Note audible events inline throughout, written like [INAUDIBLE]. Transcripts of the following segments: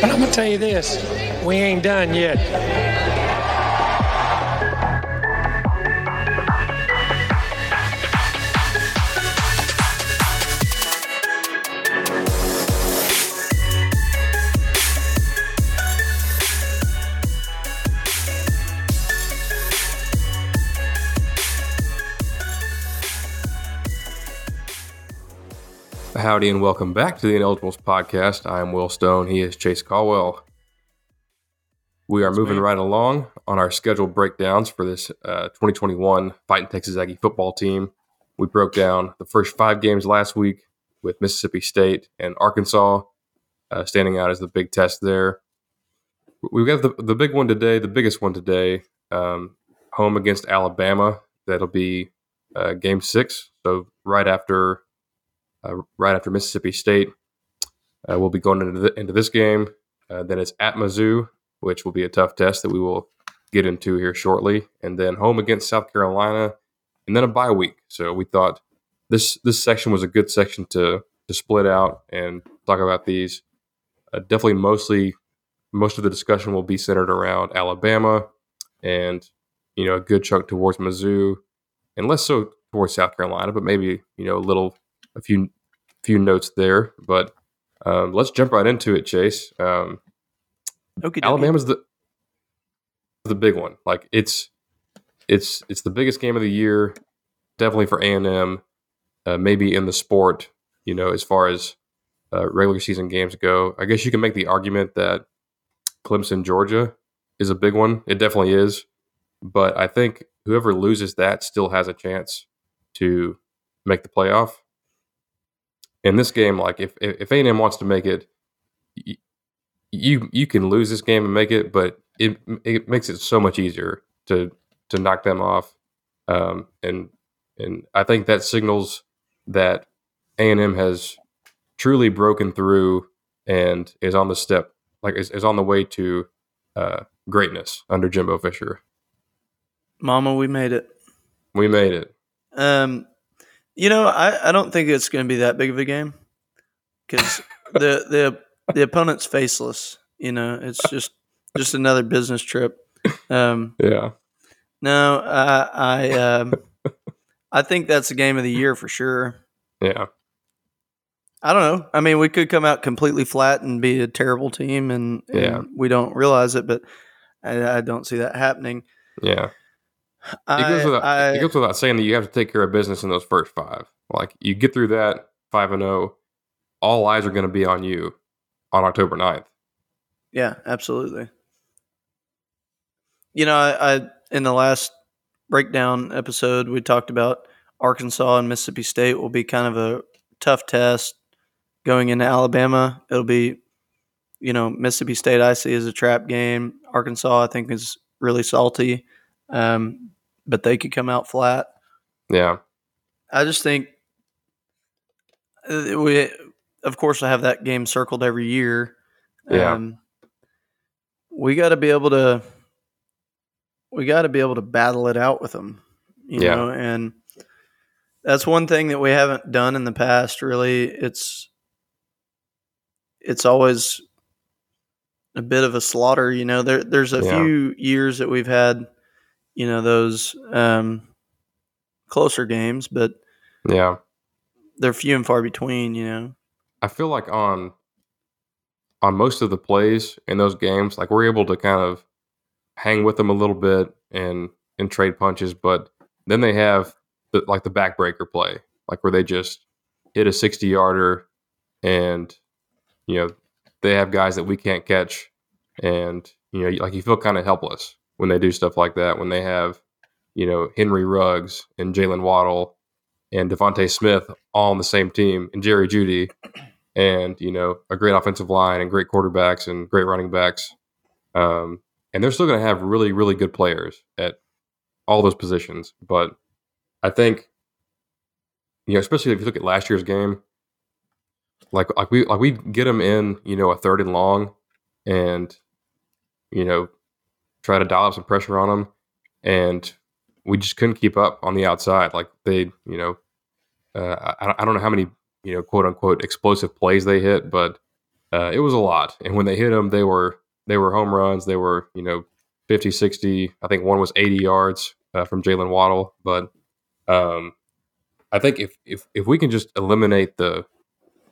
But I'm gonna tell you this: we ain't done yet. Howdy and welcome back to the Ineligibles podcast. I am Will Stone. He is Chase Caldwell. We are moving right along on our scheduled breakdowns for this uh, 2021 Fighting Texas Aggie football team. We broke down the first five games last week with Mississippi State and Arkansas uh, standing out as the big test there. We've got the, the big one today, the biggest one today, um, home against Alabama. That'll be uh, game six. So right after right after Mississippi State. Uh, we'll be going into, the, into this game. Uh, then it's at Mizzou, which will be a tough test that we will get into here shortly, and then home against South Carolina, and then a bye week. So we thought this this section was a good section to to split out and talk about these. Uh, definitely, mostly most of the discussion will be centered around Alabama, and you know a good chunk towards Mizzou, and less so towards South Carolina, but maybe you know a little a few few notes there, but um, let's jump right into it, Chase. Um, okay, Alabama's the the big one. Like it's it's it's the biggest game of the year, definitely for A and M. Uh, maybe in the sport, you know, as far as uh, regular season games go. I guess you can make the argument that Clemson, Georgia, is a big one. It definitely is, but I think whoever loses that still has a chance to make the playoff in this game, like if if A and M wants to make it, you you can lose this game and make it, but it it makes it so much easier to to knock them off, um, and and I think that signals that A and M has truly broken through and is on the step, like is, is on the way to uh, greatness under Jimbo Fisher. Mama, we made it. We made it. Um, you know, I, I don't think it's going to be that big of a game because the the the opponent's faceless. You know, it's just just another business trip. Um, yeah. No, I I um, I think that's the game of the year for sure. Yeah. I don't know. I mean, we could come out completely flat and be a terrible team, and, and yeah. we don't realize it, but I, I don't see that happening. Yeah. It goes, without, I, it goes without saying that you have to take care of business in those first five. Like you get through that five and zero, oh, all eyes are going to be on you on October 9th. Yeah, absolutely. You know, I, I in the last breakdown episode we talked about Arkansas and Mississippi State will be kind of a tough test going into Alabama. It'll be, you know, Mississippi State I see as a trap game. Arkansas I think is really salty. Um, but they could come out flat. Yeah. I just think uh, we, of course, I have that game circled every year. Yeah. Um, we got to be able to, we got to be able to battle it out with them, you yeah. know, and that's one thing that we haven't done in the past. Really, it's, it's always a bit of a slaughter, you know. There, there's a yeah. few years that we've had you know those um, closer games, but yeah, they're few and far between. You know, I feel like on on most of the plays in those games, like we're able to kind of hang with them a little bit and and trade punches, but then they have the, like the backbreaker play, like where they just hit a sixty yarder, and you know they have guys that we can't catch, and you know like you feel kind of helpless when they do stuff like that. When they have, you know, Henry Ruggs and Jaylen Waddle and DeVonta Smith all on the same team and Jerry Jeudy and you know a great offensive line and great quarterbacks and great running backs. Um, and they're still going to have really really good players at all those positions. But I think you know, especially if you look at last year's game, like like we like we get them in, you know, a third and long, and you know, try to dial up some pressure on them, and we just couldn't keep up on the outside. Like they, you know, uh, I, I don't know how many you know quote unquote explosive plays they hit, but uh, it was a lot. And when they hit them, they were they were home runs. They were you know 50, 60. I think one was 80 yards uh, from Jaylen Waddle. But um, I think if if if we can just eliminate the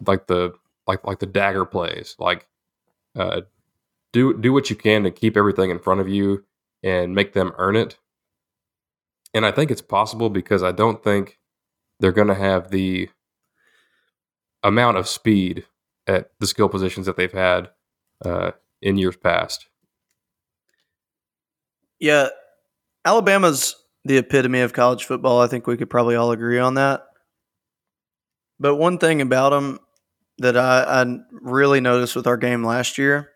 like the like like the dagger plays, like uh, do do what you can to keep everything in front of you and make them earn it. And I think it's possible because I don't think they're going to have the amount of speed at the skill positions that they've had uh, in years past. Yeah, Alabama's the epitome of college football. I think we could probably all agree on that. But one thing about them that I, I really noticed with our game last year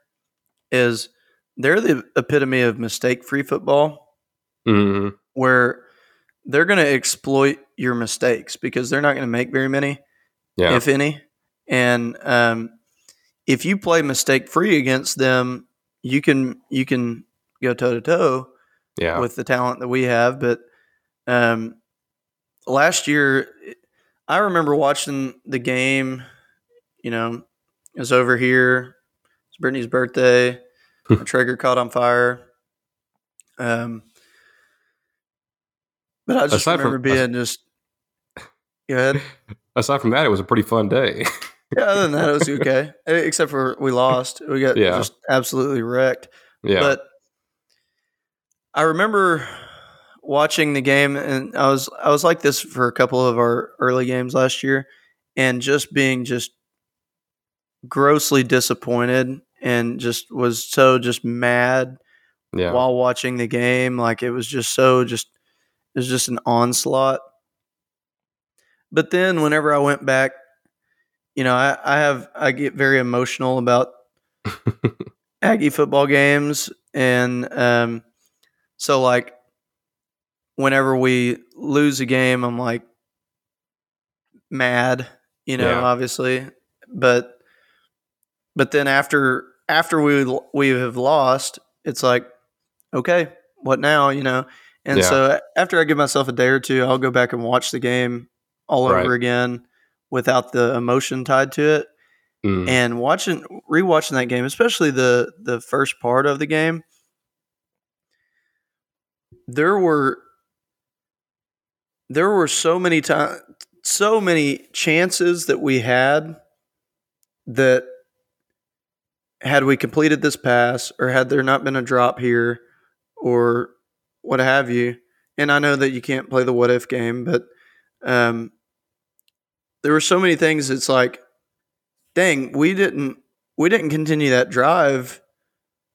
is they're the epitome of mistake-free football, mm-hmm. where they're going to exploit your mistakes because they're not going to make very many, yeah. if any. And um, if you play mistake-free against them, you can you can go toe to toe yeah. with the talent that we have. But um, last year, I remember watching the game. You know, it was over here. It's Brittany's birthday. My Traeger caught on fire. Um, but I just aside remember from, being just. Go ahead. [LAUGHS] Aside from that, it was a pretty fun day. yeah, other than that, it was okay. [LAUGHS] Except for we lost. We got yeah. just absolutely wrecked. Yeah. But I remember watching the game, and I was I was like this for a couple of our early games last year, and just being just grossly disappointed, and just was so just mad yeah. while watching the game. Like it was just so just it was just an onslaught. But then whenever I went back, you know, I, I have I get very emotional about [LAUGHS] Aggie football games, and um, so like whenever we lose a game, I'm like mad, you know, yeah. obviously. But but then after after we we have lost, it's like, okay, what now? You know. And yeah. so after I give myself a day or two, I'll go back and watch the game all right. over again without the emotion tied to it. Mm. And watching rewatching that game, especially the the first part of the game, there were there were so many times so many chances that we had that had we completed this pass or had there not been a drop here or what have you and i know that you can't play the what if game but um, there were so many things it's like dang we didn't we didn't continue that drive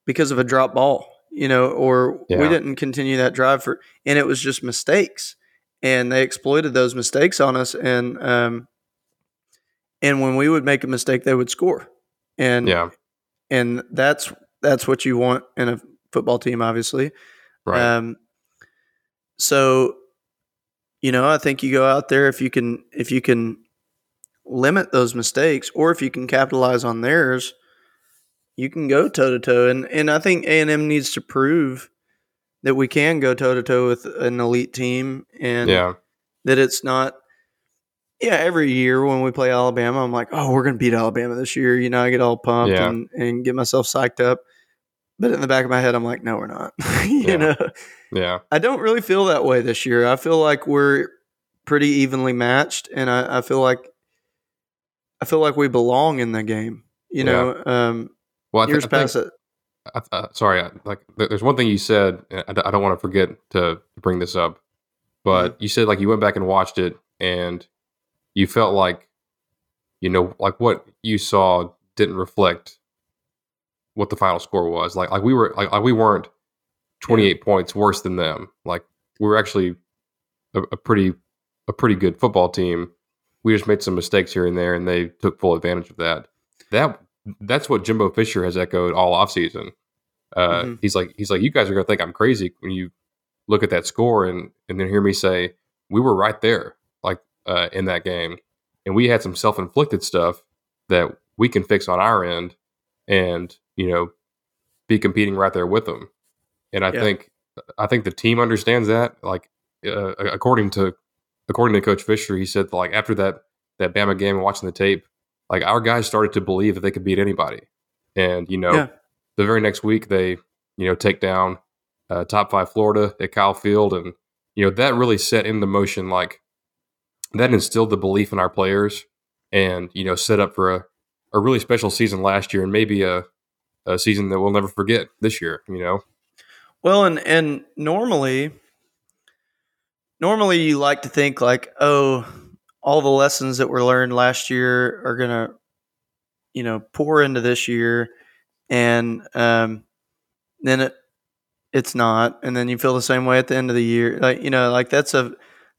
because of a drop ball you know, or yeah. we didn't continue that drive for, and it was just mistakes, and they exploited those mistakes on us, and um, and when we would make a mistake, they would score, and yeah, and that's that's what you want in a football team, obviously, right. Um, so, you know, I think you go out there if you can if you can limit those mistakes, or if you can capitalize on theirs you can go toe to toe, and and I think A and M needs to prove that we can go toe to toe with an elite team, and yeah. that it's not. Yeah, every year when we play Alabama, I'm like, oh, we're going to beat Alabama this year. You know, I get all pumped yeah. and, and get myself psyched up. But in the back of my head, I'm like, no, we're not. [LAUGHS] you yeah. know? Yeah. I don't really feel that way this year. I feel like we're pretty evenly matched, and I, I feel like I feel like we belong in the game. You yeah. know, um, well, I th- years I past it. Uh, sorry, like there's one thing you said. I, I don't want to forget to bring this up, but mm-hmm. you said like you went back and watched it, and you felt like, you know, like what you saw didn't reflect what the final score was. Like, like we were like, like we weren't 28 yeah. points worse than them. Like we were actually a, a pretty a pretty good football team. we just made some mistakes here and there, and they took full advantage of that. That that's what Jimbo Fisher has echoed all offseason. Uh, mm-hmm. He's like, he's like, you guys are gonna think I'm crazy when you look at that score and and then hear me say we were right there, uh, in that game, and we had some self inflicted stuff that we can fix on our end, and you know, be competing right there with them. And I yeah. think I think the team understands that. Like uh, according to according to Coach Fisher, he said like after that that Bama game and watching the tape, like our guys started to believe that they could beat anybody. And you know, yeah. the very next week they you know take down uh, top five Florida at Kyle Field, and you know that really set into motion like that instilled the belief in our players, and you know set up for a, a really special season last year, and maybe a a season that we'll never forget this year. You know. Well, and and normally, normally you like to think like, oh, all the lessons that were learned last year are gonna, you know, pour into this year, and um, then it it's not, and then you feel the same way at the end of the year. Like you know, like that's a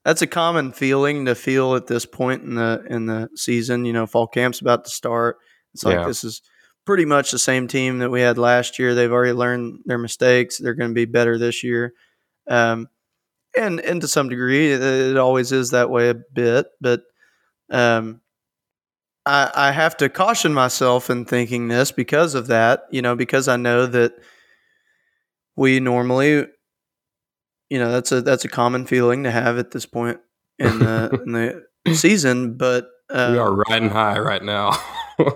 that's a common feeling to feel at this point in the in the season. You know, fall camp's about to start. It's like yeah. this is pretty much the same team that we had last year. They've already learned their mistakes. They're going to be better this year. Um, and and to some degree, it, it, always is that way a bit. But um, I, I have to caution myself in thinking this because of that. You know, because I know that we normally, you know, that's a that's a common feeling to have at this point in the [LAUGHS] in the season. But uh, we are riding high right now.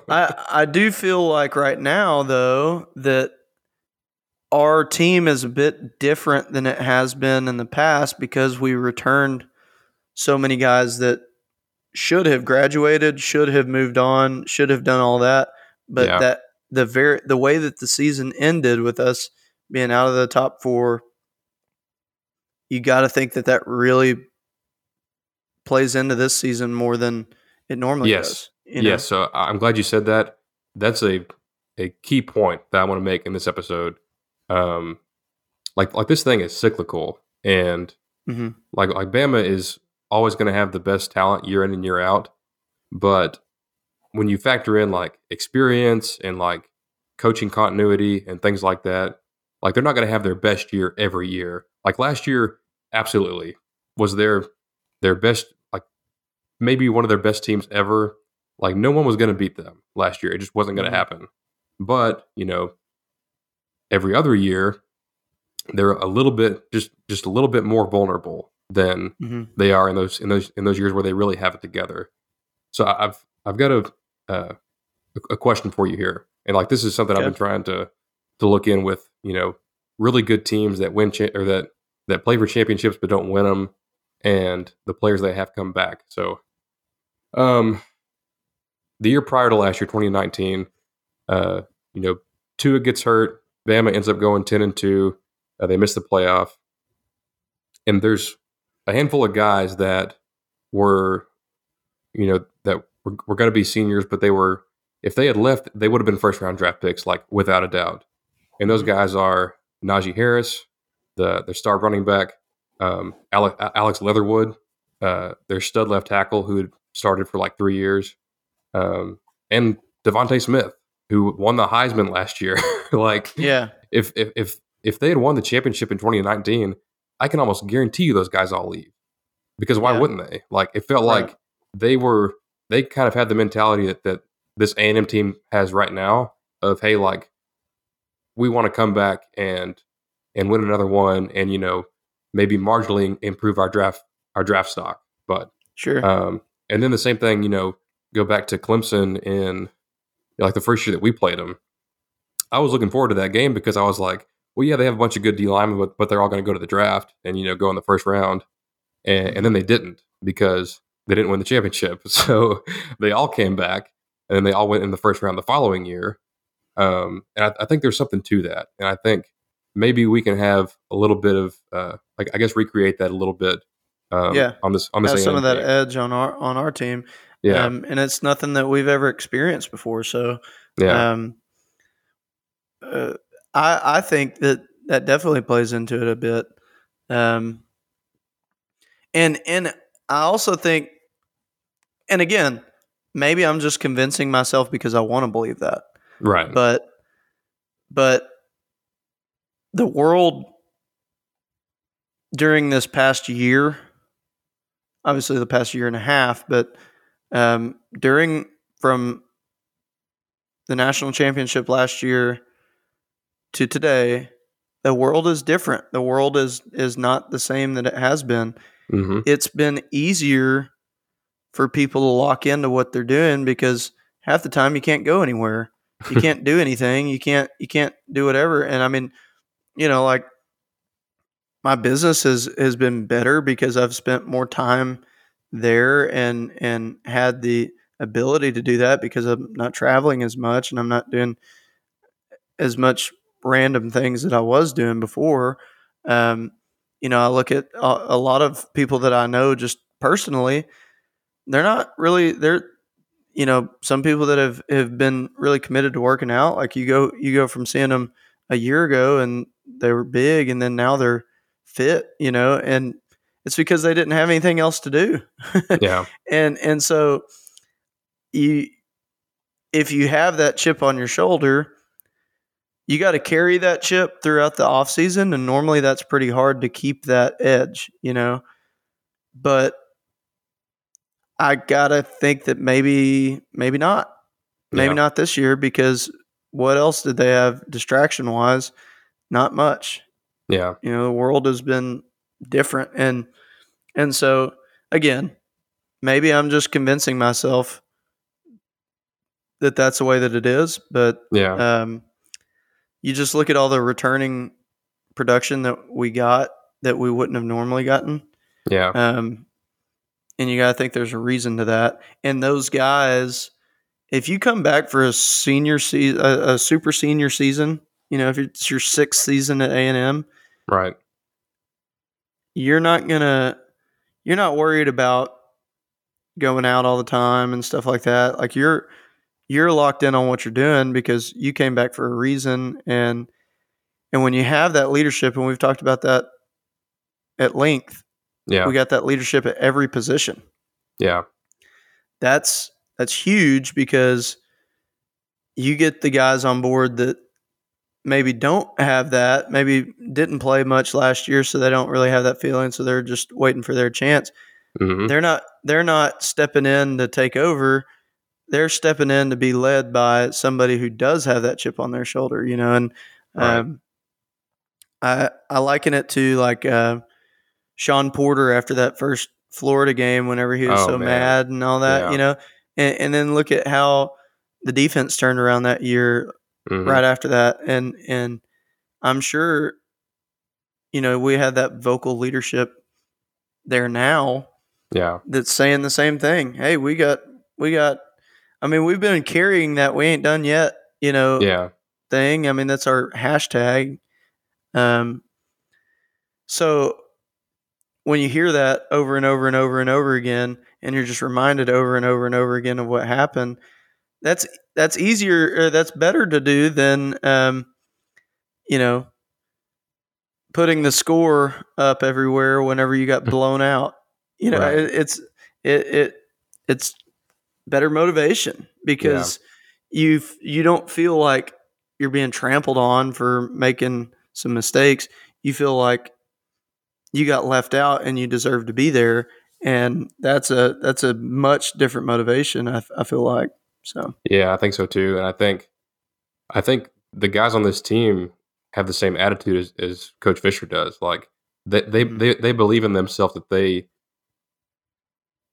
I [LAUGHS] I do feel like right now though that our team is a bit different than it has been in the past because we returned so many guys that should have graduated, should have moved on, should have done all that, but yeah. that the very the way that the season ended with us being out of the top 4 you got to think that that really plays into this season more than it normally yes. does. You know? Yes. So I'm glad you said that. That's a a key point that I want to make in this episode. Um, like like this thing is cyclical, and mm-hmm. like like Bama is always going to have the best talent year in and year out, but when you factor in like experience and like coaching continuity and things like that, like they're not going to have their best year every year. Like last year, absolutely was their their best like maybe one of their best teams ever like no one was going to beat them last year. It just wasn't going to mm-hmm. happen. But, you know, every other year they're a little bit just just a little bit more vulnerable than mm-hmm. they are in those in those in those years where they really have it together. So I've I've got a uh, a question for you here, and like this is something okay. I've been trying to to look in with you know really good teams that win cha- or that that play for championships but don't win them, and the players they have come back. So, um, the year prior to last year, 2019, uh, you know, Tua gets hurt. Bama ends up going 10 and 2. Uh, they miss the playoff. And there's a handful of guys that were, you know, that were, were going to be seniors, but they were, if they had left, they would have been first round draft picks, like without a doubt. And those guys are Najee Harris, the their star running back, um, Alex, Alex Leatherwood, uh, their stud left tackle who had started for like three years, um, and DeVonta Smith, who won the Heisman last year. [LAUGHS] like, yeah, if, if if if they had won the championship in 2019, I can almost guarantee you those guys all leave because why yeah. wouldn't they? Like, it felt right. like they were they kind of had the mentality that that this A and M team has right now of hey, like we want to come back and and win another one, and you know maybe marginally improve our draft our draft stock, but sure. Um, and then the same thing, you know, go back to Clemson in like the first year that we played them, I was looking forward to that game because I was like, well, yeah, they have a bunch of good D linemen, but, but they're all going to go to the draft and you know go in the first round, and, and then they didn't because they didn't win the championship. [LAUGHS] So they all came back and then they all went in the first round the following year. Um, and I, I, think there's something to that, and I think maybe we can have a little bit of uh, like I guess recreate that a little bit. Um, yeah, on this on this have some of that edge on our on our team. Yeah. Um, and it's nothing that we've ever experienced before. So, yeah. Um, uh, I, I think that that definitely plays into it a bit. Um, and, and I also think, and again, maybe I'm just convincing myself because I want to believe that. Right. But but the world during this past year, obviously the past year and a half, but um, during from the national championship last year to today, the world is different. The world is is not the same that it has been. Mm-hmm. It's been easier for people to lock into what they're doing because half the time you can't go anywhere. You [LAUGHS] can't do anything. You can't you can't do whatever. And I mean, you know, like my business has has been better because I've spent more time there and and had the ability to do that because I'm not traveling as much and I'm not doing as much random things that I was doing before. Um, you know, I look at a, a lot of people that I know just personally. They're not really they're you know some people that have have been really committed to working out. Like you go you go from seeing them a year ago and they were big, and then now they're fit. You know, and it's because they didn't have anything else to do. Yeah. [LAUGHS] and and so you if you have that chip on your shoulder you got to carry that chip throughout the off season and normally that's pretty hard to keep that edge you know but i gotta think that maybe maybe not maybe Yeah. not this year because what else did they have distraction wise not much Yeah. you know the world has been different and and so again maybe i'm just convincing myself that that's the way that it is but Yeah. um, you just look at all the returning production that we got that we wouldn't have normally gotten yeah. um, and you got to think there's a reason to that and those guys if you come back for a senior season a, a super senior season you know if it's your sixth season at a&m Right. you're not gonna you're not worried about going out all the time and stuff like that like you're you're locked in on what you're doing because you came back for a reason and and when you have that leadership and we've talked about that at length Yeah. we got that leadership at every position yeah. that's that's huge because you get the guys on board that maybe don't have that, maybe didn't play much last year, so they don't really have that feeling, so they're just waiting for their chance. hmm They're not they're not stepping in to take over. They're stepping in to be led by somebody who does have that chip on their shoulder, you know. And Right. um, I I liken it to like uh, Sean Porter after that first Florida game, whenever he was Oh, so man. mad and all that, Yeah. you know. And, and then look at how the defense turned around that year hmm right after that and and i'm sure you know we had that vocal leadership there now Yeah. that's saying the same thing hey we got we got i mean we've been carrying that we ain't done yet you know Yeah. thing i mean that's our hashtag um so when you hear that over and over and over and over again and you're just reminded over and over and over again of what happened that's that's easier or that's better to do than um you know putting the score up everywhere whenever you got blown out. You know Right. it, it's it, it it's better motivation because you f- you don't feel like you're being trampled on for making some mistakes. You feel like you got left out and you deserve to be there and that's a that's a much different motivation I feel like so Yeah, I think so too. And I think, I think the guys on this team have the same attitude as, as Coach Fisher does. Like they they, Mhm. they they believe in themselves that they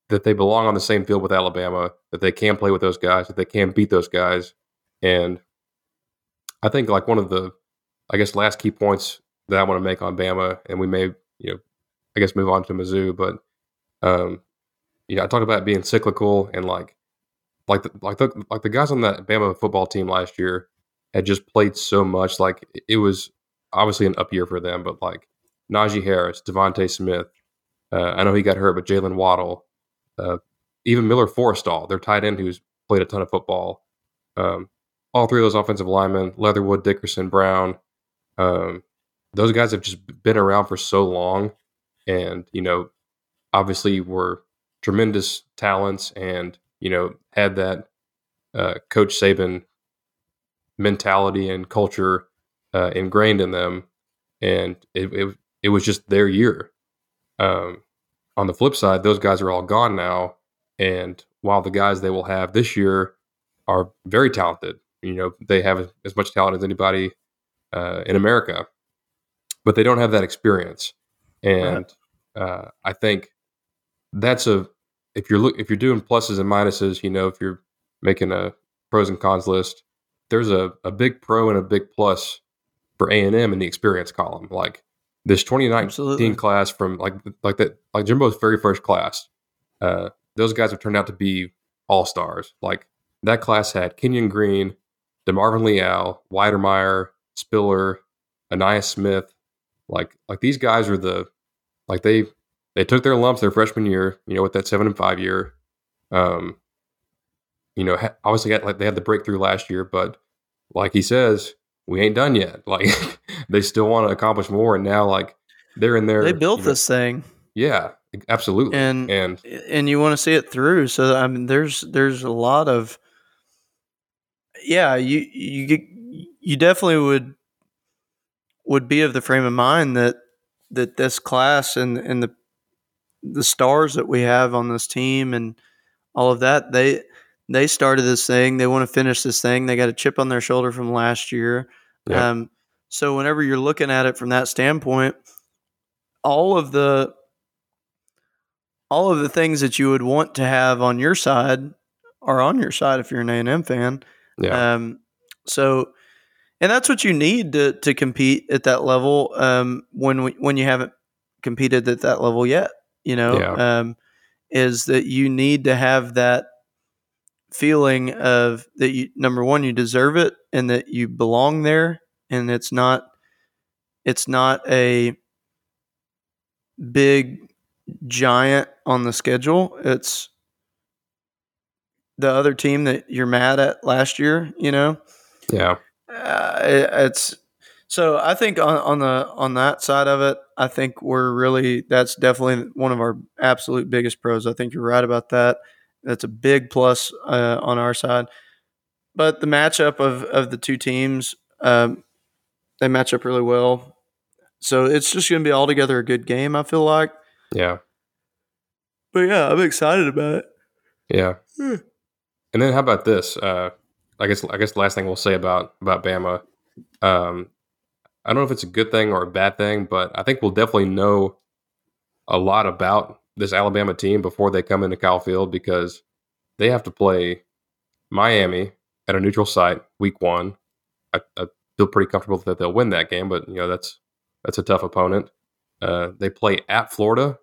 that they belong on the same field with Alabama, that they can play with those guys, that they can beat those guys. And I think like one of the, I guess, last key points that I want to make on Bama, and we may, you know, I guess move on to Mizzou, but um, you know, I talked about being cyclical and like like the, like the like the guys on that Bama football team last year had just played so much. Like it was obviously an up year for them, but like Najee Harris, DeVonta Smith, uh, I know he got hurt, but Jaylen Waddle, uh, even Miller Forristall, their tight end who's played a ton of football. Um, all three of those offensive linemen, Leatherwood, Dickerson, Brown, um, those guys have just been around for so long, and you know, obviously were tremendous talents and you know had that uh, Coach Saban mentality and culture uh, ingrained in them, and it, it, it was just their year. Um, on the flip side, those guys are all gone now, and while the guys they will have this year are very talented, you know they have as much talent as anybody uh, in America, but they don't have that experience, and right. uh, I think that's a if you're look if you're doing pluses and minuses, you know, if you're making a pros and cons list, there's a, a big pro and a big plus for A and M in the experience column. Like this 2019 Absolutely. class from like like that like Jimbo's very first class. Uh, those guys have turned out to be all stars. Like that class had Kenyon Green, DeMarvin Leal, Wydermyer, Spiller, Ainias Smith. Like like these guys are the like they they took their lumps their freshman year. You know, with that seven and five year. Um, you know, obviously had, like they had the breakthrough last year, but like he says, we ain't done yet. [LAUGHS] Like they still want to accomplish more, and now like they're in there. They built you know, this thing. Yeah, absolutely. And and and you want to see it through. So I mean, there's there's a lot of yeah. You you get you definitely would would be of the frame of mind that that this class and and the the stars that we have on this team and all of that they they started this thing. They want to finish this thing. They got a chip on their shoulder from last year. Yeah. Um, so whenever you're looking at it from that standpoint, all of the all of the things that you would want to have on your side are on your side if you're an A&M fan. Yeah. Um, so, and that's what you need to to compete at that level. Um, when we, when you haven't competed at that level yet, you know, yeah. um, is that you need to have that feeling of that you number one you deserve it and that you belong there and it's not it's not a big giant on the schedule. It's the other team that you're mad at last year you know? Yeah. Uh, it, it's so i think on, on the on that side of it i think we're really that's definitely one of our absolute biggest pros i think you're right about that that's a big plus uh, on our side. But the matchup of, of the two teams, um, they match up really well. So it's just going to be altogether a good game, I feel like. Yeah. But yeah, I'm excited about it. Yeah. Hmm. And then how about this? Uh, I guess I guess the last thing we'll say about about Bama. Um, I don't know if it's a good thing or a bad thing, but I think we'll definitely know a lot about this Alabama team before they come into Kyle Field because they have to play Miami at a neutral site week one. I, I, feel pretty comfortable that they'll win that game, but you know that's that's a tough opponent. Uh, they play at Florida,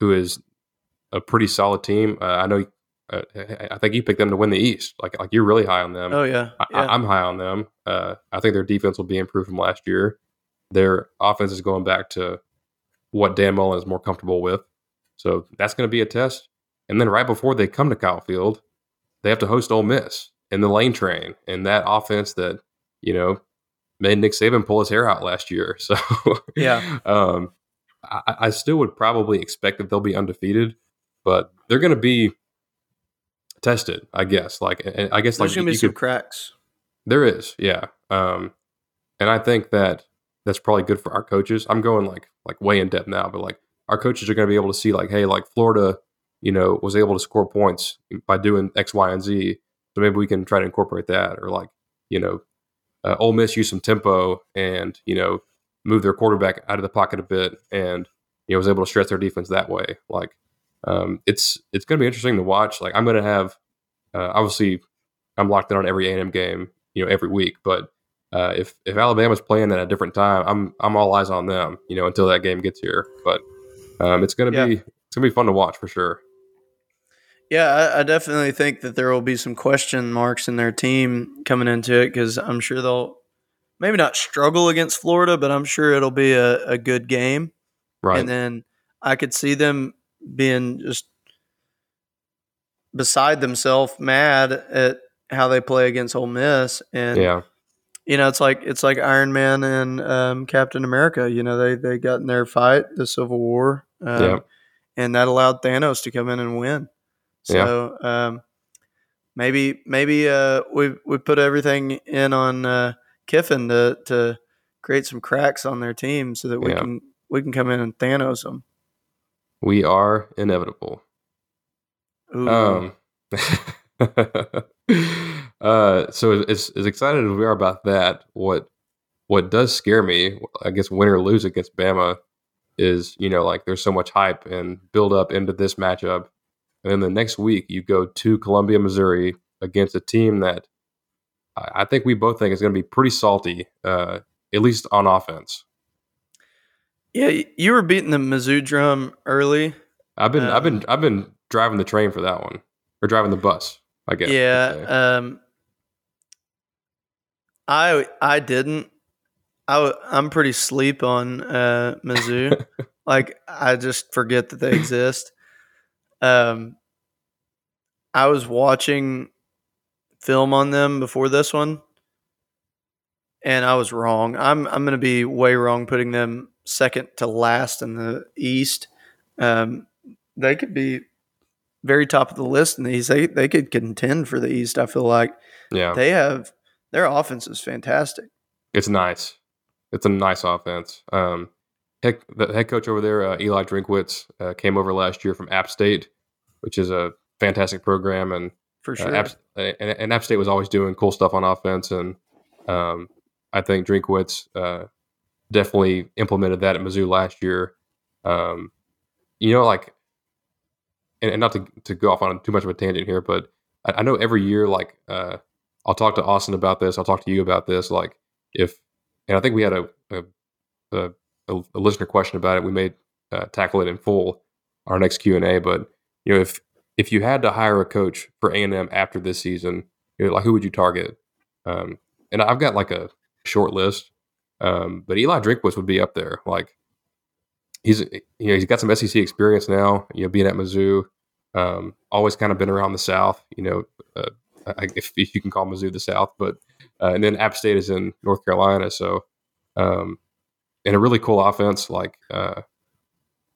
who is a pretty solid team. Uh, I know. Uh, I think you picked them to win the East. Like, like you're really high on them. Oh yeah, yeah. I, am high on them. Uh, I think their defense will be improved from last year. Their offense is going back to what Dan Mullen is more comfortable with. So that's going to be a test. And then right before they come to Kyle Field, they have to host Ole Miss in the lane train and that offense that, you know, made Nick Saban pull his hair out last year. [LAUGHS] So yeah, um, I, I, still would probably expect that they'll be undefeated, but they're going to be tested, I guess. Like, I guess there's like to be some could, cracks. There is, yeah. Um, and I think that that's probably good for our coaches. I'm going like like way in depth now, but like our coaches are going to be able to see like, hey, like Florida, you know, was able to score points by doing X, Y, and Z. So maybe we can try to incorporate that, or like, you know, uh, Ole Miss use some tempo and you know move their quarterback out of the pocket a bit, and you know was able to stretch their defense that way. Like, um, it's it's going to be interesting to watch. Like, I'm going to have uh, obviously I'm locked in on every A&M game, you know, every week, but uh, if if Alabama's playing at a different time, I'm I'm all eyes on them, you know, until that game gets here. But um, it's gonna yeah. be it's gonna be fun to watch for sure. Yeah, I, I, definitely think that there will be some question marks in their team coming into it because I'm sure they'll maybe not struggle against Florida, but I'm sure it'll be a, a good game. Right. And then I could see them being just beside themselves, mad at how they play against Ole Miss, and yeah, you know, it's like it's like Iron Man and um, Captain America. You know, they they got in their fight, the Civil War, um, yeah. and that allowed Thanos to come in and win. So yeah. um, maybe maybe uh, we we put everything in on uh, Kiffin to to create some cracks on their team so that we yeah. can we can come in and Thanos them. We are inevitable. Ooh. Um. [LAUGHS] uh, so as as excited as we are about that, what what does scare me, I guess, win or lose against Bama, is you know like there's so much hype and build up into this matchup, and then the next week you go to Columbia, Missouri against a team that I think we both think is going to be pretty salty, uh, at least on offense. Yeah, you were beating the Mizzou drum early. I've been, um, I've been, um, I've been driving the train for that one, or driving the bus. I guess. Yeah. Um, I I didn't. I I'm pretty sleep on uh, Mizzou. [LAUGHS] like I just forget that they exist. Um, I was watching film on them before this one, and I was wrong. I'm I'm going to be way wrong putting them second to last in the East. Um, they could be very top of the list in the East. They they could contend for the East. I feel like. Yeah. They have their offense is fantastic. It's nice. It's a nice offense. Um, heck, the head coach over there, uh, Eli Drinkwitz, uh, came over last year from App State, which is a fantastic program, and for uh, sure. Uh, App, and, and, App State was always doing cool stuff on offense, and um, I think Drinkwitz uh, definitely implemented that at Mizzou last year. Um, you know, like, and, and, not to, to go off on too much of a tangent here, but I, I know every year, like, uh, I'll talk to Austin about this. I'll talk to you about this. Like, if, and I think we had a, a, a, a listener question about it. We may uh, tackle it in full our next Q and A. But you know, if if you had to hire a coach for A and M after this season, you know, like who would you target? Um, and I've got like a short list, um, but Eli Drinkwitz would be up there. Like he's you know he's got some SEC experience now. You know, being at Mizzou, um, always kind of been around the South. You know, uh, if, if, you can call Mizzou the South, but uh, and then App State is in North Carolina, so um, and a really cool offense. Like uh,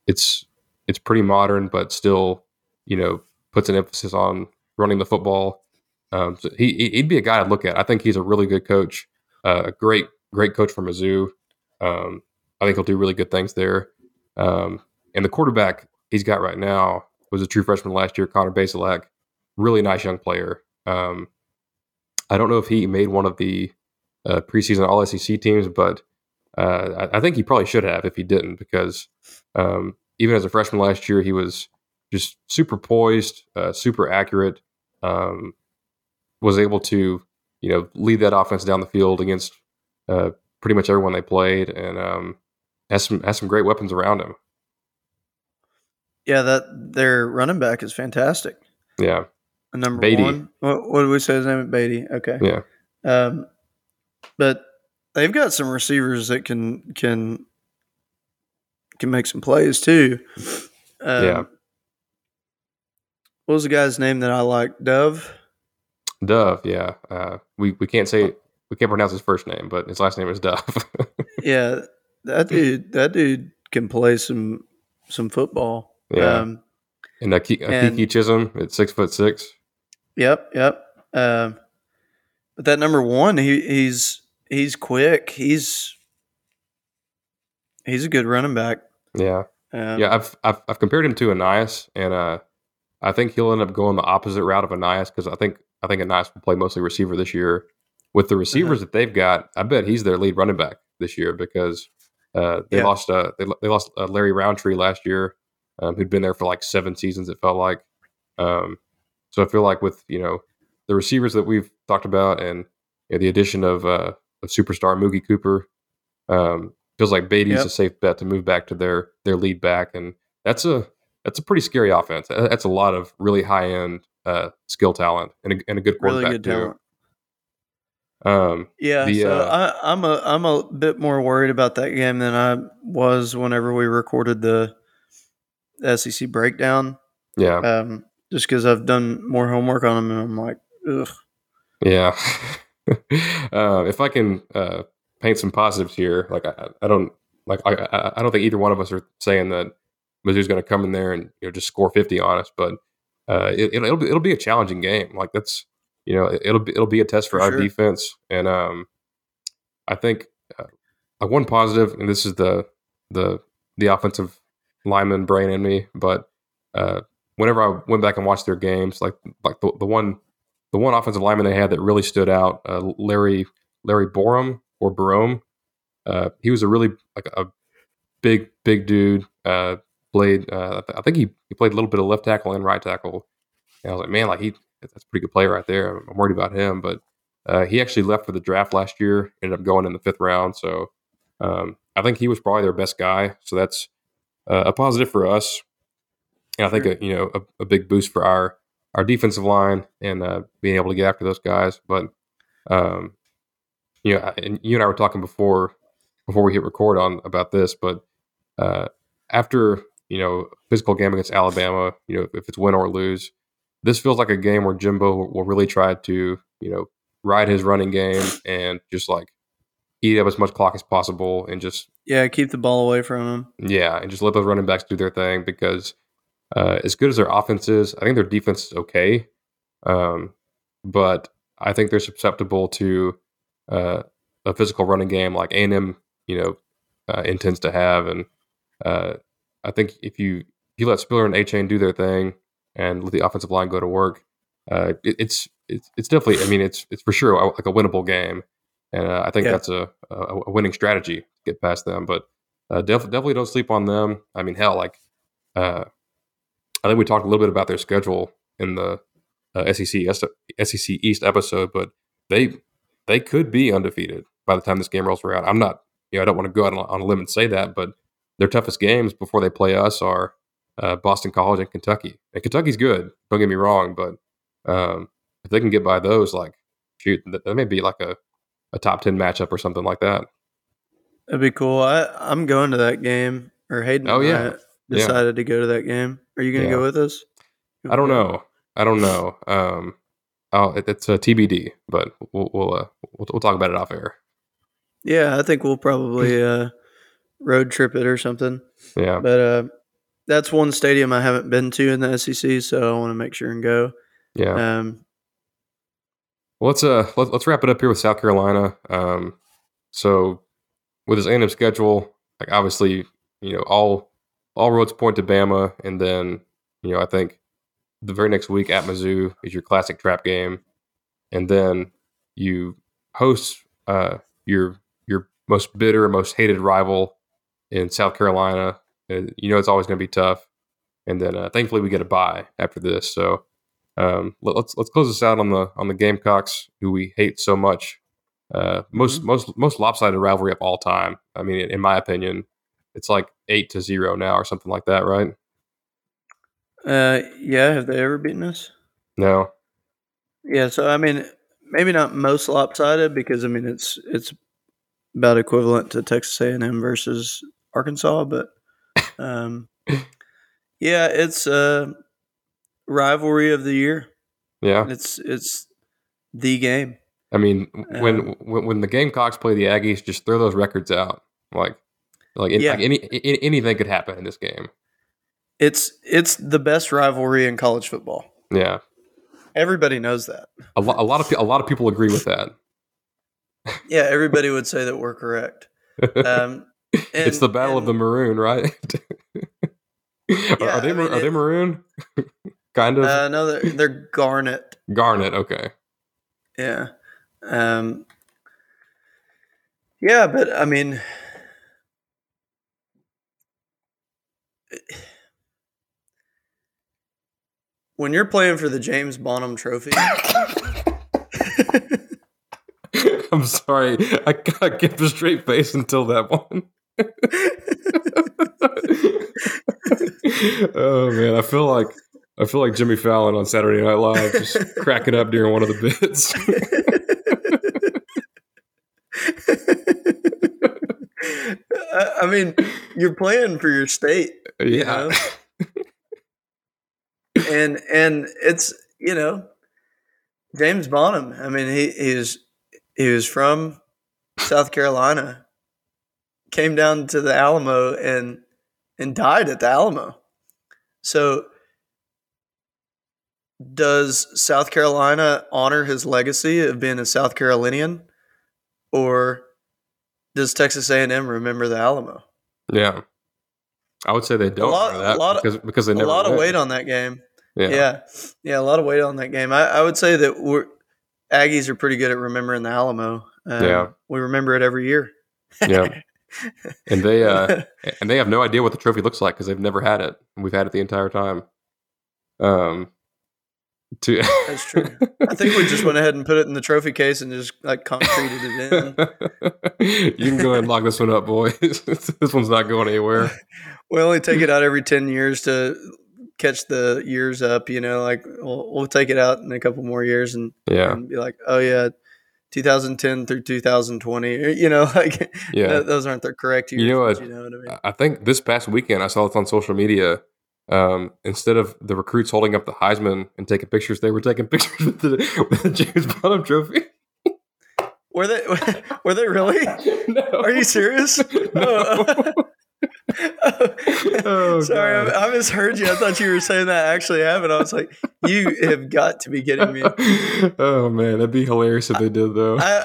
it's it's pretty modern, but still you know puts an emphasis on running the football. Um, so he he'd be a guy I'd look at. I think he's a really good coach, uh, a great great coach for Mizzou. Um, I think he'll do really good things there. Um, and the quarterback he's got right now was a true freshman last year, Connor Bazelak. Really nice young player. Um, I don't know if he made one of the uh, preseason All SEC teams, but uh, I, I, think he probably should have if he didn't, because um, even as a freshman last year, he was just super poised, uh, super accurate, um, was able to, you know, lead that offense down the field against uh, pretty much everyone they played, and um, has some has some great weapons around him. Yeah, that their running back is fantastic. Yeah, number Badie. one. What, what did we say his name? Badie. Okay. Yeah. Um, but they've got some receivers that can can can make some plays too. Um, yeah. What was the guy's name that I like? Dove. Dove. Yeah. Uh, we we can't say we can't pronounce his first name, but his last name is Dove. [LAUGHS] yeah, that dude. That dude can play some some football. Yeah. Um, and Keke Chism at six foot six. Yep, yep. Uh, but that number one, he, he's he's quick. He's he's a good running back. Yeah, um, yeah. I've, I've I've compared him to Ainias, and uh, I think he'll end up going the opposite route of Ainias because I think I think Ainias will play mostly receiver this year. With the receivers uh-huh. that they've got, I bet he's their lead running back this year because uh, they yeah. lost uh, they, they lost uh, Larry Rountree last year, um, who'd been there for like seven seasons. It felt like. Um, so I feel like with you know the receivers that we've talked about and you know, the addition of uh, of superstar Mookie Cooper, um, feels like Badie's yep. a safe bet to move back to their their lead back, and that's a that's a pretty scary offense. That's a lot of really high end uh, skill talent and a, and a good quarterback really good too. Talent. Um, yeah, the, so uh, I, I'm a I'm a bit more worried about that game than I was whenever we recorded the SEC breakdown. Yeah. Um, just because I've done more homework on them, and I'm like, ugh. Yeah. [LAUGHS] uh, if I can uh, paint some positives here, like I, I don't like I, I don't think either one of us are saying that Mizzou's going to come in there and you know just score 50 on us. But uh, it, will it'll, it'll be a challenging game. Like that's you know it'll be it'll be a test for, for our sure. defense. And um, I think uh, one positive, and this is the the the offensive lineman brain in me, but uh, whenever I went back and watched their games, like like the, the one the one offensive lineman they had that really stood out, uh, Larry Larry Borom or Barome. Uh, he was a really like a big big dude. Uh, played uh, I think he, he played a little bit of left tackle and right tackle. And I was like, man, like he that's a pretty good player right there. I'm worried about him, but uh, he actually left for the draft last year. Ended up going in the fifth round, so um, I think he was probably their best guy. So that's uh, a positive for us, and I think a, you know a, a, big boost for our our defensive line and uh, being able to get after those guys. But um, you know, and you and I were talking before before we hit record on about this, but uh, after you know physical game against Alabama, you know if it's win or lose, this feels like a game where Jimbo will really try to you know ride his running game and just like eat up as much clock as possible and just yeah keep the ball away from him. Yeah, and just let those running backs do their thing because uh, as good as their offense is, I think their defense is okay, um, but I think they're susceptible to uh, a physical running game like A and M, you know, uh, intends to have. And uh, I think if you if you let Spiller and Achane do their thing and let the offensive line go to work, uh, it, it's it's it's definitely. I mean, it's it's for sure like a winnable game, and uh, I think yeah. that's a, a, a winning strategy to get past them. But uh, def- definitely don't sleep on them. I mean, hell, like I think we talked a little bit about their schedule in the SEC SEC East episode, but they they could be undefeated by the time this game rolls around. I'm not, you know, I don't want to go out on a limb and say that, but their toughest games before they play us are uh, Boston College and Kentucky. And Kentucky's good. Don't get me wrong, but um, if they can get by those, like, shoot, that, that may be like a, a top ten matchup or something like that. That'd be cool. I, I'm going to that game. Or Hayden. Oh yeah, decided yeah. to go to that game. Are you going to yeah. go with us? I don't know. I don't know. Um, it, it's a TBD, but we'll we'll, uh, we'll, we'll talk about it off air. Yeah, I think we'll probably [LAUGHS] uh, road trip it or something. Yeah. But uh, that's one stadium I haven't been to in the SEC, so I want to make sure and go. Yeah. Um, well, let's uh let, us wrap it up here with South Carolina. Um, so with his A&M schedule, like obviously, you know, all all roads point to Bama, and then you know I think the very next week at Mizzou is your classic trap game, and then you host uh, your your most bitter, most hated rival in South Carolina. And you know it's always going to be tough. And then uh, thankfully we get a bye after this. So um, let, us let's close this out on the on the Gamecocks, who we hate so much. Uh, most mm-hmm. most most lopsided rivalry of all time. I mean, in, in my opinion, it's like eight to zero now or something like that, right? Uh, yeah. Have they ever beaten us? No. Yeah. So I mean, maybe not most lopsided because I mean it's it's about equivalent to Texas A&M versus Arkansas, but um, yeah, it's a rivalry of the year. Yeah, it's it's the game. I mean, when um, when, when the Gamecocks play the Aggies, just throw those records out. Like, like, yeah. like any, any anything could happen in this game. It's it's the best rivalry in college football. Yeah, everybody knows that. A, lo- a lot of a lot of people agree with that [LAUGHS] yeah, everybody would say that we're correct. [LAUGHS] Um, and, it's the battle and, of the maroon, right? [LAUGHS] yeah, are, they I mean, are they maroon? [LAUGHS] kind of. Uh, no, they're, they're garnet. Garnet. Okay. Yeah. Um, yeah, but I mean, when you're playing for the James Bonham Trophy. [LAUGHS] I'm sorry. I, I kept a straight face until that one. Oh man, I feel like I feel like Jimmy Fallon on Saturday Night Live, just [LAUGHS] cracking up during one of the bits. I mean, you're playing for your state, yeah, you know? [LAUGHS] and and it's you know James Bonham. I mean, he he's he was from South Carolina, came down to the Alamo and and died at the Alamo. So, does South Carolina honor his legacy of being a South Carolinian, or does Texas A&M remember the Alamo? Yeah, I would say they don't. A lot, that a lot because of, because they never a lot win. of weight on that game. Yeah. Yeah. yeah, a lot of weight on that game. I, I would say that we're Aggies are pretty good at remembering the Alamo. Um, Yeah. we remember it every year. Yeah. [LAUGHS] and they uh [LAUGHS] and they have no idea what the trophy looks like because they've never had it. We've had it the entire time. Um, to [LAUGHS] That's true. I think we just went ahead and put it in the trophy case and just like concreted it in. [LAUGHS] you can go ahead and lock this one up, boys. this one's not going anywhere. We only take it out every ten years to catch the years up. You know, like we'll, we'll take it out in a couple more years and, Yeah, and be like, oh yeah, 2010 through 2020. You know, [LAUGHS] like yeah. th- those aren't the correct years. You know what? You know what I mean? I think this past weekend I saw this on social media. Um, instead of the recruits holding up the Heisman and taking pictures, they were taking [LAUGHS] pictures with the, with the James Bonham Trophy. Were they? [LAUGHS] Were they really? no. Are you serious? No. [LAUGHS] Oh, Sorry. I, I misheard you. I thought you were saying that actually happened. I was like, you have got to be kidding me. [LAUGHS] oh man, that'd be hilarious if they did though. I,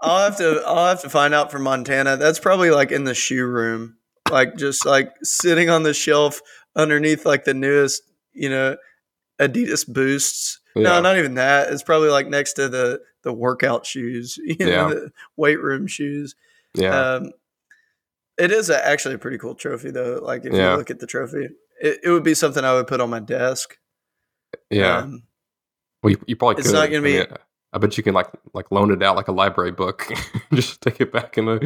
I'll have to. I'll have to find out from Montana. That's probably like in the shoe room, like just like sitting on the shelf underneath like the newest, you know, Adidas Boosts. Yeah. No, not even that. It's probably like next to the the workout shoes, [LAUGHS] you know, Yeah. the weight room shoes. yeah, Um, it is a, actually a pretty cool trophy, though. Like if Yeah. you look at the trophy, it, it would be something I would put on my desk. yeah. Um, well, you, you probably it's could. not gonna I be- mean, I bet you can like like loan it out like a library book, [LAUGHS] just take it back in a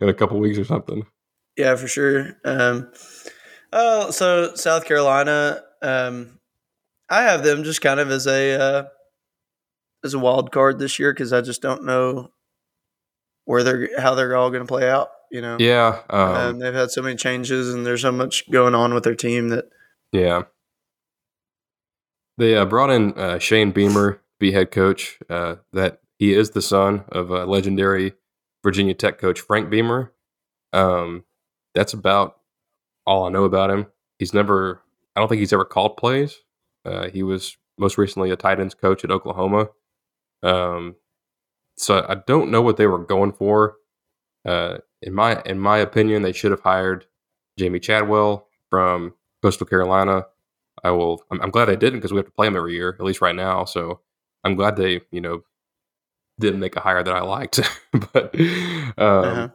in a couple weeks or something. yeah, for sure. Um, oh, so South Carolina, um, I have them just kind of as a uh, as a wild card this year because I just don't know where they're how they're all going to play out. You know, Yeah, um, um, they've had so many changes and there's so much going on with their team that yeah. They uh, brought in uh, Shane Beamer, be head coach. Uh, that he is the son of a legendary Virginia Tech coach Frank Beamer. Um, that's about all I know about him. He's never. I don't think he's ever called plays. Uh, he was most recently a tight ends coach at Oklahoma. Um, so I don't know what they were going for. Uh, in my in my opinion, they should have hired Jamey Chadwell from Coastal Carolina. I will. I'm, I'm glad they didn't because we have to play him every year, at least right now. So I'm glad they, you know, didn't make a hire that I liked. [LAUGHS] but um, Uh-huh.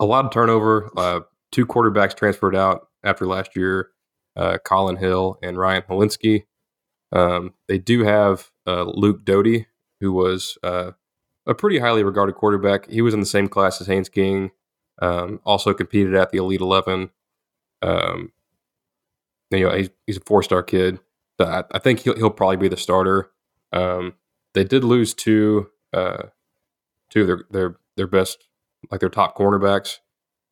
a lot of turnover. Uh, two quarterbacks transferred out after last year, uh, Colin Hill and Ryan Hilinski. Um, they do have uh, Luke Doty, who was uh, a pretty highly regarded quarterback. He was in the same class as Haynes King. Um, also competed at the Elite Eleven. Um, you know, he's, he's a four-star kid. But I, I think he'll, he'll probably be the starter. Um, they did lose two, uh, two of their, their their best, like their top cornerbacks.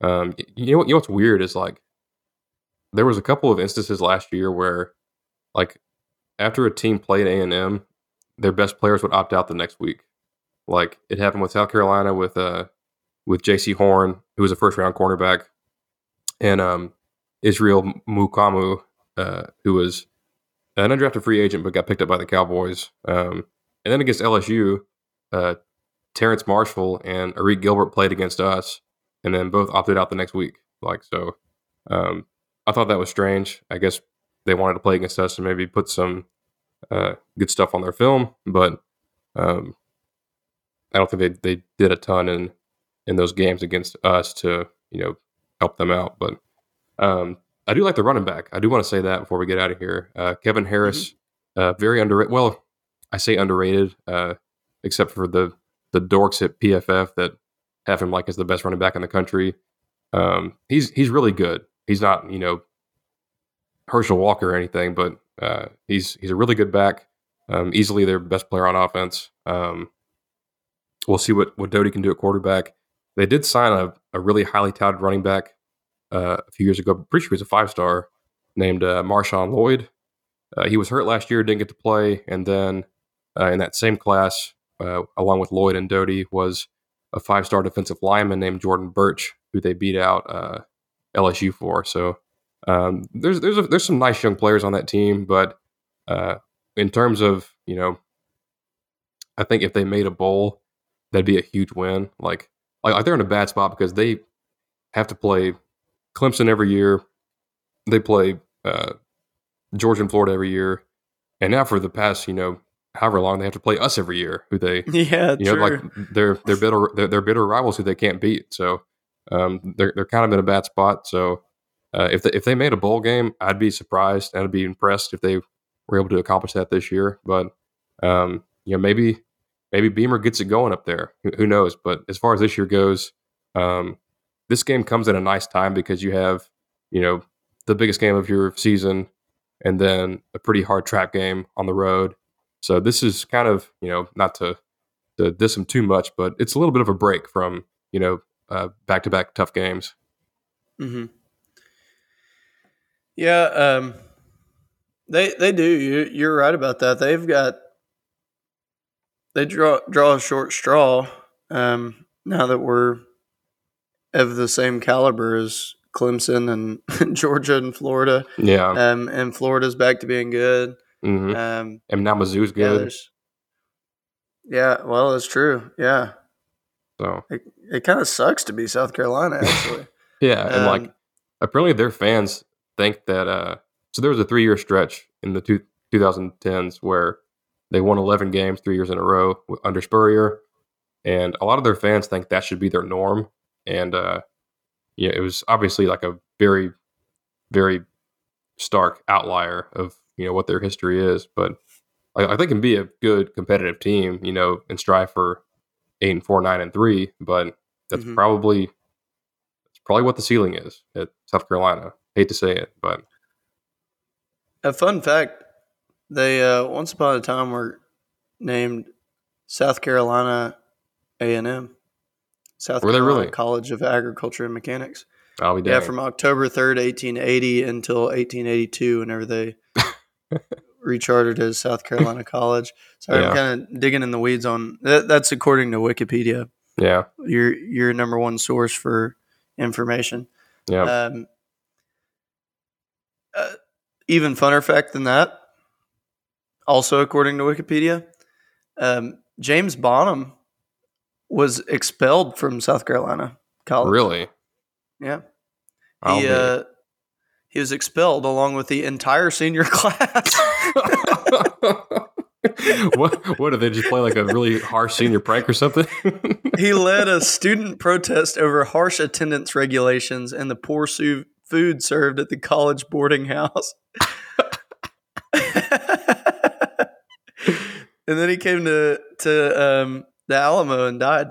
Um, you know, what- you know what's weird is like there was a couple of instances last year where, like, after a team played A and M, their best players would opt out the next week. Like it happened with South Carolina with uh with Jaycee Horn, who was a first round cornerback, and um Israel Mukuamu, uh, who was an undrafted free agent but got picked up by the Cowboys. Um, and then against LSU, uh, Terrace Marshall and Arik Gilbert played against us, and then both opted out the next week. Like so, um, I thought that was strange. I guess they wanted to play against us and maybe put some uh, good stuff on their film, but um, I don't think they, they did a ton in in those games against us to you know help them out. But um, I do like the running back. I do want to say that before we get out of here. Uh, Kevin Harris, uh, very underrated. Well, I say underrated, uh, except for the the dorks at PFF that have him like as the best running back in the country. Um, he's he's really good. He's not you know Herschel Walker or anything, but uh, he's he's a really good back. Um, easily their best player on offense. Um, we'll see what what Doty can do at quarterback. They did sign a, a really highly touted running back uh, a few years ago. I'm Pretty sure he's a five star named uh, Marshawn Lloyd. Uh, he was hurt last year, didn't get to play, and then uh, in that same class, uh, along with Lloyd and Doty, was a five star defensive lineman named Jordan Burch, who they beat out uh, LSU for. So um, there's there's a, there's some nice young players on that team, but uh, in terms of you know, I think if they made a bowl, that'd be a huge win. Like like they're in a bad spot because they have to play Clemson every year. They play uh, Georgia and Florida every year, and now for the past you know however long they have to play us every year, who they [LAUGHS] yeah you know like they're they're bitter they're, they're bitter rivals who they can't beat. So um, they're they're kind of in a bad spot. So uh, if they, if they made a bowl game, I'd be surprised and I'd be impressed if they were able to accomplish that this year. But um, you know maybe maybe Beamer gets it going up there. Who, knows? But as far as this year goes, um, this game comes at a nice time because you have you know the biggest game of your season and then a pretty hard trap game on the road. So this is kind of you know not to to diss them too much, but it's a little bit of a break from you know back to back tough games. Mm-hmm. Yeah, um, they they do. You, you're right about that. They've got they draw draw a short straw. Um, now that we're of the same caliber as Clemson and [LAUGHS] Georgia and Florida. Yeah. Um, and Florida's back to being good. Mm-hmm. Um, and now Mizzou's good. Yeah, yeah, well, it's true. Yeah. So it, it kind of sucks to be South Carolina, [LAUGHS] actually. yeah, and um, like apparently their fans think that. uh So there was a three year stretch in the two, 2010s where they won 11 games three years in a row under Spurrier, and a lot of their fans think that should be their norm. And uh yeah, it was obviously like a very, very stark outlier of you know what their history is. But I, I think can be a good competitive team, you know, and strive for eight and four, nine and three. But that's mm-hmm. probably that's probably what the ceiling is at South Carolina. Hate to say it, but a fun fact: they uh, once upon a time were named South Carolina A and M. South Were Carolina really? College of Agriculture and Mechanics. I'll be yeah, from October 3rd, 1880 until 1882, whenever they [LAUGHS] rechartered as South Carolina College. So yeah. I'm kind of digging in the weeds on that. That's according to Wikipedia. Yeah. Your, your number one source for information. Yeah. Um, uh, even funner fact than that, also according to Wikipedia, um, James Bonham was expelled from South Carolina College. Really? Yeah. He uh, he was expelled along with the entire senior [LAUGHS] class. [LAUGHS] what what did they just play like a really harsh senior prank or something? [LAUGHS] he led a student protest over harsh attendance regulations and the poor su- food served at the college boarding house. And then he came to to um, the Alamo and died.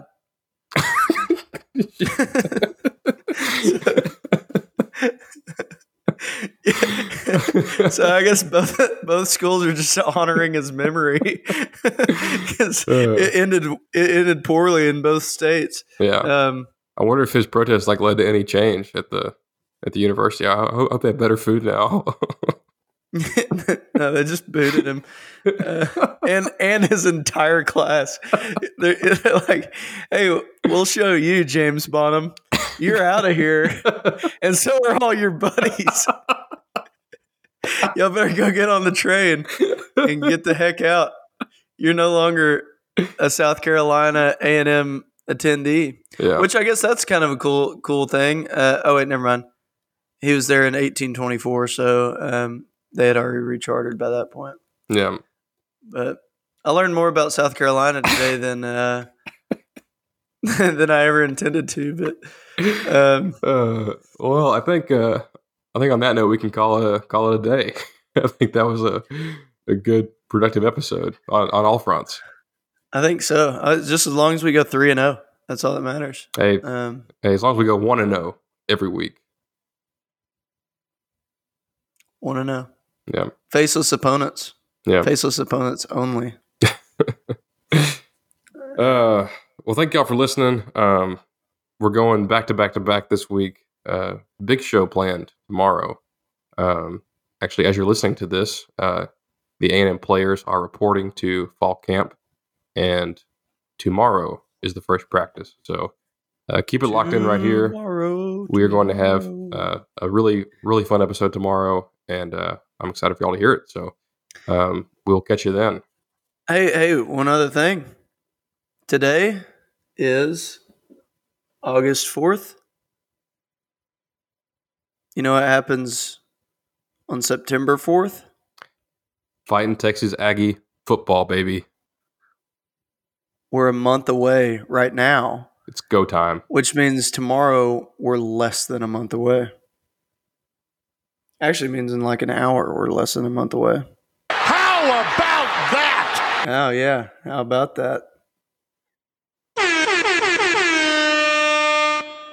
[LAUGHS] so I guess both both schools are just honoring his memory [LAUGHS] because uh, it ended it ended poorly in both states. Yeah. Um, I wonder if his protest like led to any change at the at the university. I hope they have better food now. [LAUGHS] [LAUGHS] no, they just booted him, uh, and and his entire class. They're, they're, like, "Hey, we'll show you, James Bonham. You're out of here, and so are all your buddies. Y'all better go get on the train and get the heck out. You're no longer a South Carolina A and M attendee. Yeah. Which I guess that's kind of a cool cool thing. Uh, oh wait, never mind. He was there in 1824, so um, they had already rechartered by that point. Yeah. But I learned more about South Carolina today than uh, [LAUGHS] than I ever intended to. But um, [LAUGHS] uh, well, I think uh, I think on that note we can call it a, call it a day. [LAUGHS] I think that was a a good productive episode on, on all fronts. I think so. Uh, just as long as we go three and zero, oh, that's all that matters. Hey, um, hey, as long as we go one and zero oh every week. One and zero. Yeah. Faceless opponents. Yeah. Faceless opponents only. [LAUGHS] uh, well, thank y'all for listening. Um, we're going back to back to back this week. Uh, big show planned tomorrow. Um, actually, as you're listening to this, uh, the A&M players are reporting to fall camp, and tomorrow is the first practice. So uh, keep it locked in right here. Tomorrow. we are going to have uh, a really, really fun episode tomorrow, and uh, I'm excited for y'all to hear it. So um, we'll catch you then. Hey, hey, one other thing. Today is August 4th. You know what happens on September 4th? Fighting Texas Aggie football, baby. We're a month away right now. It's go time. Which means tomorrow we're less than a month away. Actually means in like an hour we're less than a month away. How about that? Oh yeah, how about that?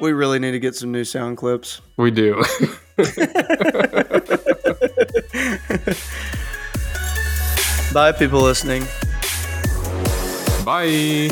We really need to get some new sound clips. We do. [LAUGHS] Bye, people listening. Bye.